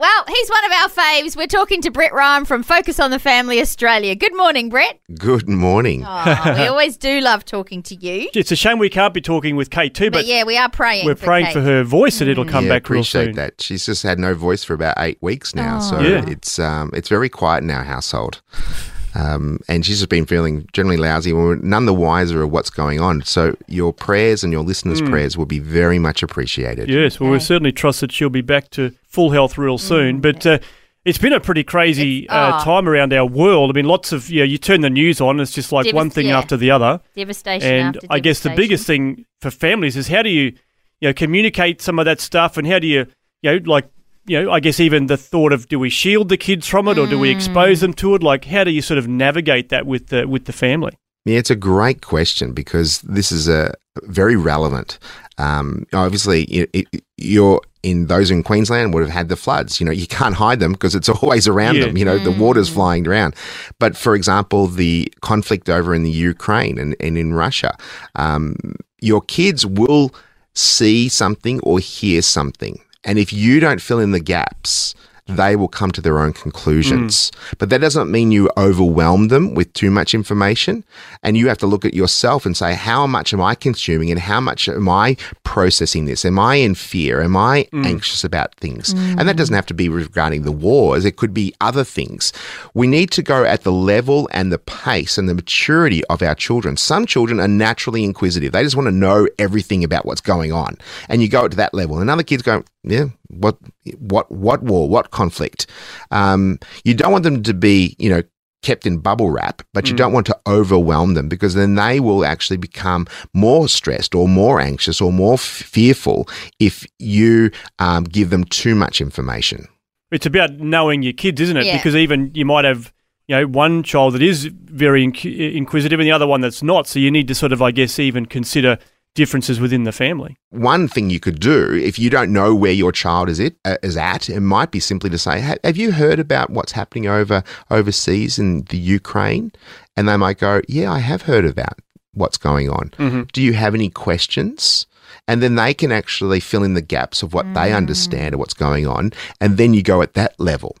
Well, he's one of our faves. We're talking to Brett Ryan from Focus on the Family Australia. Good morning, Brett. Good morning. Oh, we always do love talking to you. It's a shame we can't be talking with Kate too, but, But yeah, we are praying. we're for praying Kate. for her voice that it'll come yeah, back real appreciate soon. that. She's just had no voice for about eight weeks now, so Yeah. it's um, it's very quiet in our household. Um, and she's just been feeling generally lousy. We're none the wiser of what's going on. So your prayers and your listeners' Hmm. prayers will be very much appreciated. Yes, well, we certainly trust that she'll be back to full health real soon. But uh, it's been a pretty crazy uh, oh. time around our world. I mean, lots of, you know, you turn the news on, it's just like Devast- one thing yeah. after the other. devastation. And after I guess the biggest thing for families is how do you, you know, communicate some of that stuff and how do you, you know, like, you know, I guess even the thought of do we shield the kids from it or do we Mm. expose them to it? Like, how do you sort of navigate that with the with the family? Yeah, it's a great question because this is a very relevant. Um, obviously, it, it, you're in those in Queensland would have had the floods. You know, you can't hide them because it's always around Yeah. them. You know, the water's flying around. But for example, the conflict over in the Ukraine and, and in Russia, um, your kids will see something or hear something. And if you don't fill in the gaps, mm. they will come to their own conclusions. Mm. But that doesn't mean you overwhelm them with too much information. And you have to look at yourself and say, how much am I consuming and how much am I processing this? Am I in fear? Am I mm. anxious about things? And that doesn't have to be regarding the wars, it could be other things. We need to go at the level and the pace and the maturity of our children. Some children are naturally inquisitive, they just want to know everything about what's going on. And you go to that level. And other kids go, yeah, what, what, what war, what conflict? Um, you don't want them to be, you know, kept in bubble wrap, but you don't want to overwhelm them because then they will actually become more stressed or more anxious or more f- fearful if you um, give them too much information. It's about knowing your kids, isn't it? Yeah. Because even you might have, you know, one child that is very inqu- inquisitive and the other one that's not. So you need to sort of, I guess, even consider differences within the family. One thing you could do if you don't know where your child is it uh, is at, it might be simply to say, "Have you heard about what's happening over overseas in the Ukraine?" And they might go, "Yeah, I have heard about what's going on. Do you have any questions?" And then they can actually fill in the gaps of what they understand of what's going on, and then you go at that level.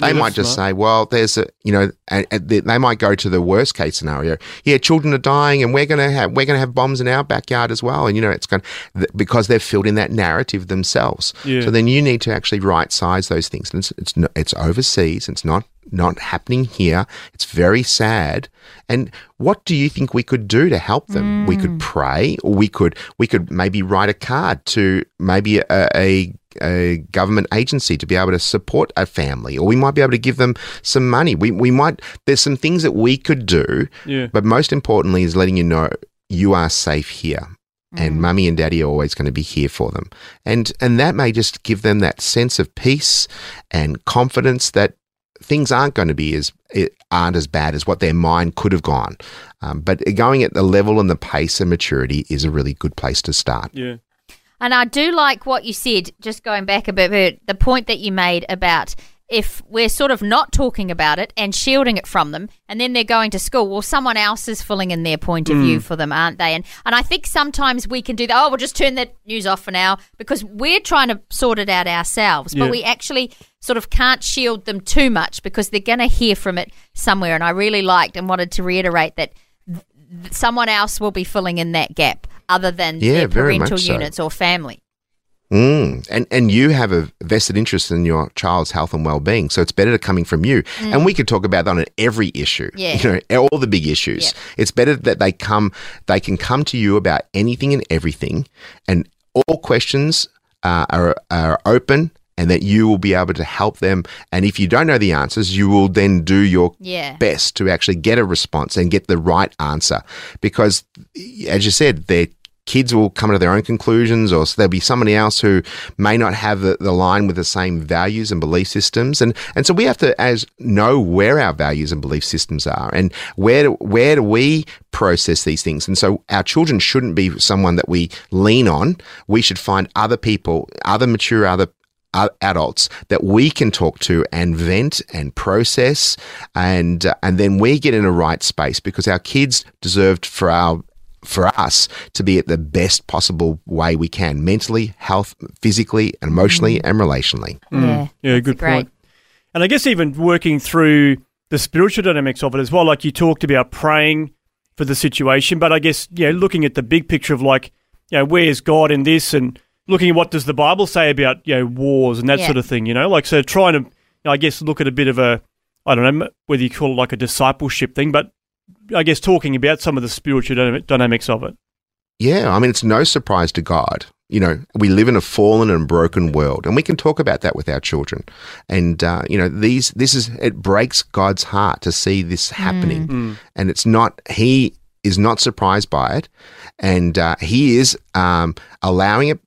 They Yeah, might just smart. say, well, there's a, you know, and, and they they might go to the worst case scenario. Yeah, children are dying, and we're gonna have we're gonna have bombs in our backyard as well. And you know, it's going th- because they've filled in that narrative themselves. Yeah. So then you need to actually right size those things. And it's it's, it's overseas. It's not not happening here. It's very sad. And what do you think we could do to help them? We could mm. pray, or we could we could maybe write a card to maybe a, a a government agency to be able to support a family, or we might be able to give them some money. We we might there's some things that we could do, Yeah. but most importantly is letting you know you are safe here. And mm. mummy and daddy are always going to be here for them. And and that may just give them that sense of peace and confidence that things aren't going to be as aren't as bad as what their mind could have gone. Um, but going at the level and the pace and maturity is a really good place to start. Yeah. And I do like what you said, just going back a bit, the point that you made about if we're sort of not talking about it and shielding it from them, and then they're going to school, well, someone else is filling in their point of view for them, aren't they? And and I think sometimes we can do that. Oh, we'll just turn the news off for now because we're trying to sort it out ourselves, but we actually sort of can't shield them too much because they're going to hear from it somewhere. And I really liked and wanted to reiterate that th- someone else will be filling in that gap other than Yeah, their parental so. units or family. Mm. And and you have a vested interest in your child's health and well being, so it's better coming from you. And we could talk about that on every issue. Yeah. you know, all the big issues. Yeah. It's better that they come, they can come to you about anything and everything, and all questions uh, are are open. And that you will be able to help them. And if you don't know the answers, you will then do your Yeah. best to actually get a response and get the right answer. Because, as you said, they're kids will come to their own conclusions, or there'll be somebody else who may not have the, the line with the same values and belief systems, and and so we have to as know where our values and belief systems are, and where do, where do we process these things, and so our children shouldn't be someone that we lean on. We should find other people, other mature, other adults that we can talk to and vent and process and uh, and then we get in a right space because our kids deserved for our for us to be at the best possible way we can mentally health physically and emotionally mm. and relationally mm. yeah yeah good great. point and i guess even working through the spiritual dynamics of it as well like you talked about praying for the situation but i guess you know looking at the big picture of like you know where's god in this and looking at what does the Bible say about you know wars and that yeah. sort of thing. You know, like so trying to, you know, I guess, look at a bit of a, I don't know whether you call it like a discipleship thing, but I guess talking about some of the spiritual dynamics of it. Yeah, I mean, it's no surprise to God. You know, we live in a fallen and broken world, and we can talk about that with our children. And uh, you know, these this is it breaks God's heart to see this happening, mm. and it's not He is not surprised by it, and uh, He is um, allowing it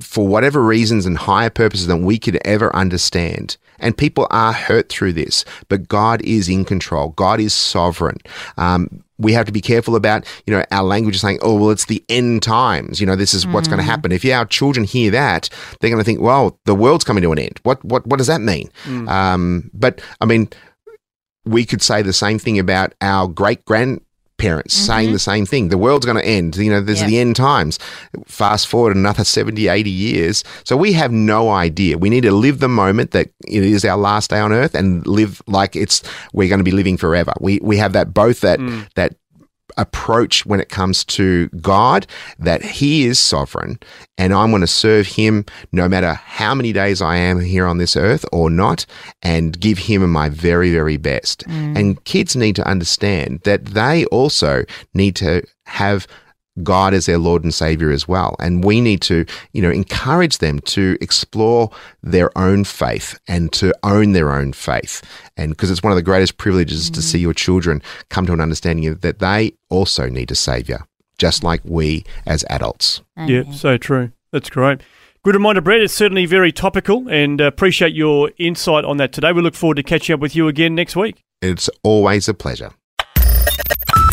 for whatever reasons and higher purposes than we could ever understand. And people are hurt through this, but God is in control. God is sovereign. Um, we have to be careful about, you know, our language saying, oh, well, it's the end times. You know, this is mm. what's going to happen. If our children hear that, they're going to think, well, the world's coming to an end. What, what, what does that mean? Mm. Um, but I mean, we could say the same thing about our great grand parents mm-hmm. saying the same thing. The world's going to end. You know, there's yeah. the end times. Fast forward another 70, 80 years. So we have no idea. We need to live the moment that it is our last day on earth and live like it's we're going to be living forever. We we have that both that mm. that approach when it comes to God that He is sovereign and I'm going to serve Him no matter how many days I am here on this earth or not and give Him my very, very best. Mm. And kids need to understand that they also need to have God as their Lord and Savior as well. And we need to, you know, encourage them to explore their own faith and to own their own faith. And because it's one of the greatest privileges mm. to see your children come to an understanding of that they also need a Savior, just like we as adults. Yeah, so true. That's great. Good reminder, Brett. It's certainly very topical and uh, appreciate your insight on that today. We look forward to catching up with you again next week. It's always a pleasure.